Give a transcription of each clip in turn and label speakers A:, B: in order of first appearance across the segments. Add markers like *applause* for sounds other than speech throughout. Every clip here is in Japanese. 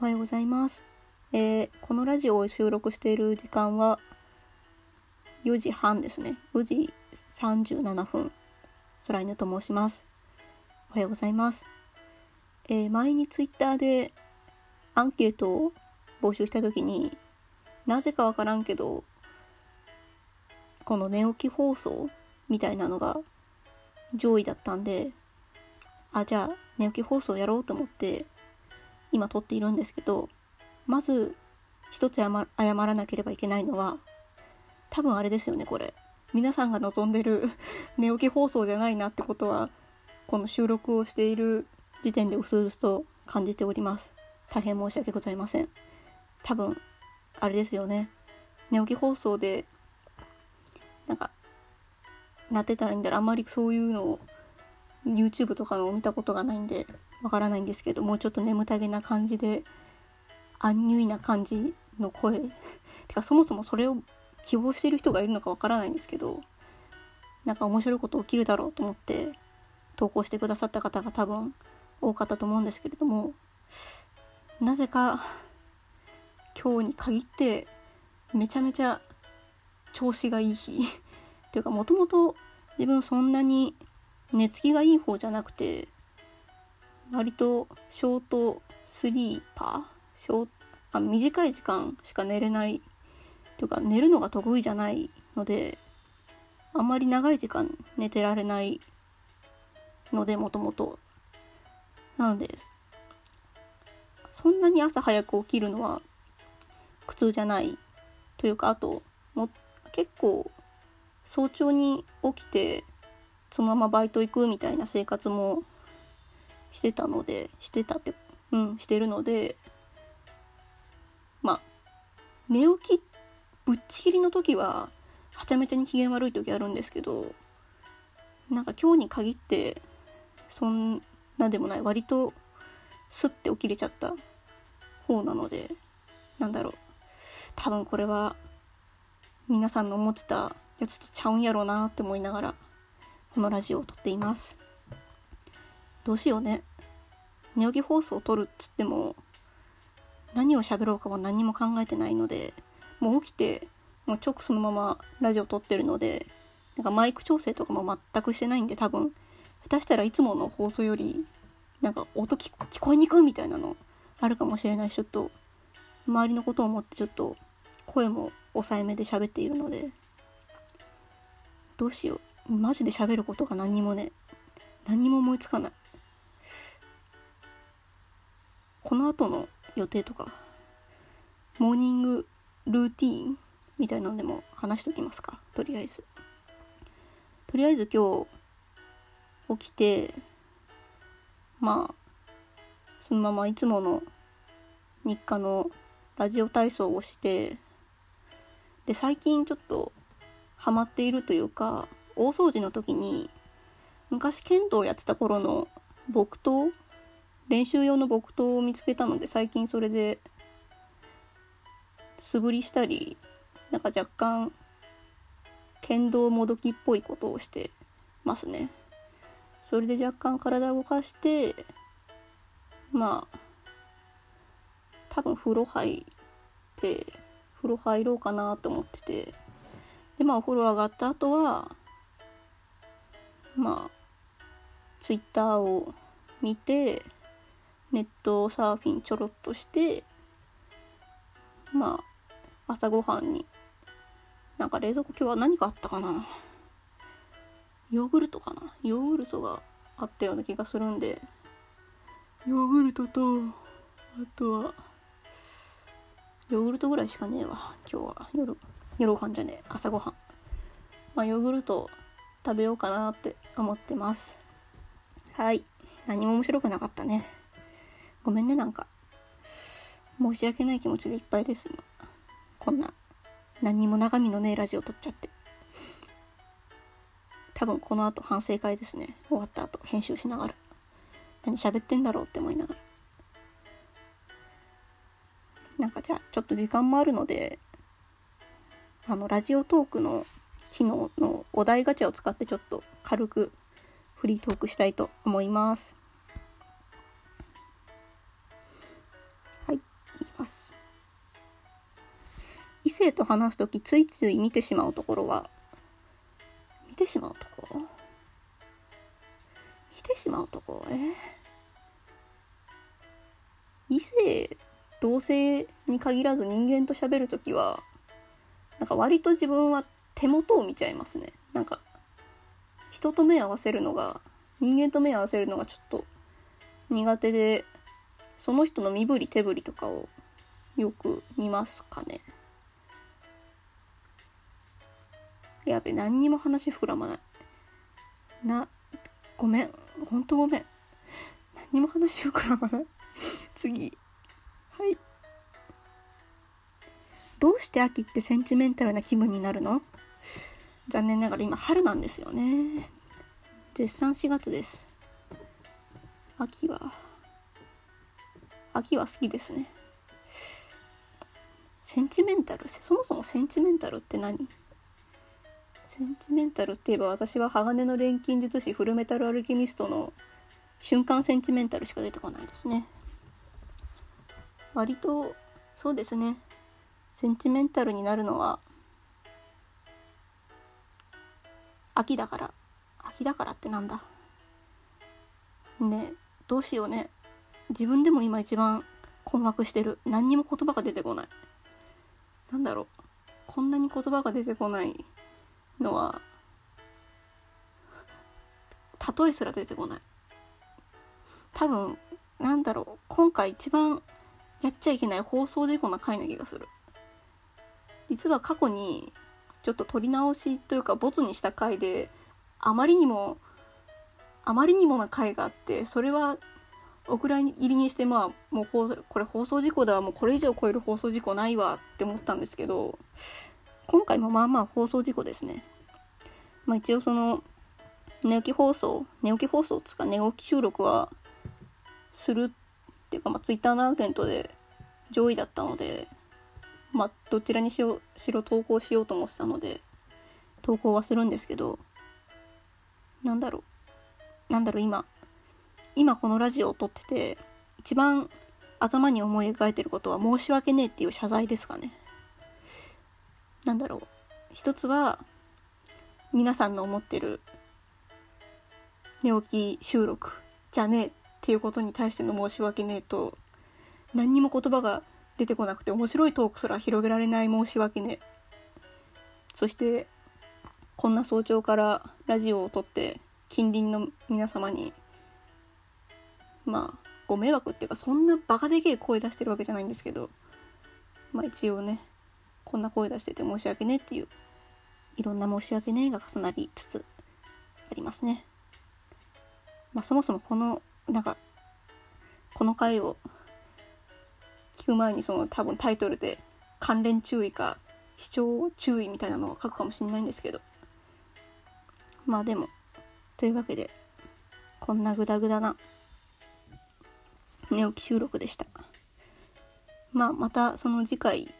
A: おはようございます。えーこのラジオを収録している時間は4時半ですね。4時37分。空犬と申します。おはようございます。えー前にツイッターでアンケートを募集した時になぜかわからんけどこの寝起き放送みたいなのが上位だったんであじゃあ寝起き放送やろうと思って今撮っているんですけどまず一つ謝謝らなければいけないのは多分あれですよねこれ。皆さんが望んでる *laughs* 寝起き放送じゃないなってことはこの収録をしている時点でうすうすと感じております。大変申し訳ございません。多分あれですよね。寝起き放送でなんかなってたらいいんだろあんまりそういうのを YouTube とかのを見たことがないんでわからないんですけどもうちょっと眠たげな感じでアンニュイな感じの声。*laughs* てかそもそもそれを希望してる人がいるのかわからないんですけどなんか面白いこと起きるだろうと思って投稿してくださった方が多分多かったと思うんですけれどもなぜか今日に限ってめちゃめちゃ調子がいい日。っ *laughs* ていうかもともと自分そんなに寝つきがいい方じゃなくて割とショートスリーパー？ショあ短い時間しか寝れない。というか寝るのが得意じゃないのであんまり長い時間寝てられないのでもともとなのでそんなに朝早く起きるのは苦痛じゃない。というかあとも結構早朝に起きてそのままバイト行くみたいな生活もしてたのでしてたってうんしてるのでまあ寝起きぶっちぎりの時ははちゃめちゃに機嫌悪い時あるんですけどなんか今日に限ってそんなでもない割とスッて起きれちゃった方なのでなんだろう。多分これは皆さんの思ってたやつとちゃうんやろうなって思いながらこのラジオを撮っています。どうしようね。寝起き放送を撮るっつっても何を喋ろうかは何も考えてないのでもう起きてもう直そのままラジオ撮ってるのでなんかマイク調整とかも全くしてないんで多分。下手したらいつもの放送よりなんか音聞こ聞こえにくいみたいなのあるかもしれないしちょっと周りのことを思ってちょっと声も抑えめで喋っているのでどうしよう。マジで喋ることが何にもね何にも思いつかない。この後の予定とかモーニングルーティーンみたいなんでも話しておきますかとりあえず。とりあえず今日起きてまあそのままいつもの日課のラジオ体操をしてで最近ちょっとハマっているというか大掃除の時に昔剣道やってた頃の木刀練習用の木刀を見つけたので最近それで素振りしたりなんか若干剣道もどきっぽいことをしてますね。それで若干体を動かしてまあ多分風呂入って風呂入ろうかなと思っててでまあお風呂上がった後はまあツイッターを見てネットサーフィンちょろっとしてまあ朝ごはんになんか冷蔵庫今日は何があったかな？ヨーグルトかな？ヨーグルトがあったような気がするんで。ヨーグルトとあとはヨーグルトぐらいしかねえわ今日は。夜夜ご飯じゃねえ朝ごはん。まあヨーグルト食べようかなって思ってます。はい。何も面白くなかったね。ごめんねなんか。申し訳ない気持ちでいっぱいです。こんな何にも中身のねえラジオ撮っちゃって。多分この後反省会ですね。終わった後編集しながら。何喋ってんだろうって思いながら。なんかじゃあちょっと時間もあるのであのラジオトークの機能のお題ガチャを使ってちょっと軽くフリートークしたいと思います。はい。いきます。異性と話す時ついつい見てしまうところは見てしまうとこ。見てしまうとこ。え異性同性に限らず人間と喋る時はなんか割と自分は手元を見ちゃいますね。なんか人と目合わせるのが人間と目合わせるのがちょっと苦手でその人の身振り手振りとかをよく見ますかね。やべ何にも話膨らまない。なごめん。ほんとごめん。何にも話膨らまない。次。はい。どうして秋ってセンチメンタルな気分になるの？残念ながら今春なんですよね。絶賛4月です。秋は秋は好きですね。センチメンタル？そもそもセンチメンタルって何？センチメンタルって言えば私は鋼の錬金術師フルメタルアルケミストの瞬間センチメンタルしか出てこないですね。割とそうですね。センチメンタルになるのは秋だから。秋だからってなんだ。ねどうしようね。自分でも今一番困惑してる。何にも言葉が出てこない。なんだろう。こんなに言葉が出てこないのは例えすら出てこない。多分なんだろう。今回一番やっちゃいけない放送事故な回な気がする。実は過去にちょっと撮り直しというかボツにした回であまりにもあまりにもな回があってそれはお蔵入りにしてまあもう放これ放送事故ではもうこれ以上超える放送事故ないわって思ったんですけど今回もまあまあ放送事故ですね。まあ一応その寝起き放送寝起き放送つか寝起き収録はするっていうかまあツイッターのアーケントで上位だったのでまあどちらにしろしろ投稿しようと思ってたので投稿はするんですけどなんだろう。なんだろう今今このラジオを撮ってて一番頭に思い描いてることは申し訳ねえっていう謝罪ですかね。なんだろう。一つは皆さんの思ってる寝起き収録じゃねえっていうことに対しての申し訳ねえと何にも言葉が出てこなくて面白いトークすら広げられない申し訳ねそしてこんな早朝からラジオを撮って近隣の皆様にまあご迷惑っていうかそんなバカでけえ声出してるわけじゃないんですけどまあ一応ねこんな声出してて申し訳ねっていういろんな申し訳ねが重なりつつありますね。まあそもそもこのなんかこの回を聞く前にその多分タイトルで関連注意か視聴注意みたいなのを書くかもしれないんですけどまあでもというわけでこんなグダグダな寝起き収録でした。まあ、またその次回、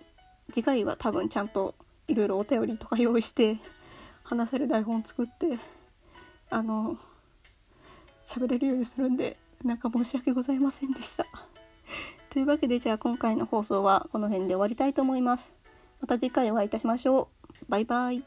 A: 次回は多分ちゃんといろいろお便りとか用意して話せる台本作って、あの、喋れるようにするんで、なんか申し訳ございませんでした。というわけでじゃあ今回の放送はこの辺で終わりたいと思います。また次回お会いいたしましょう。バイバイ。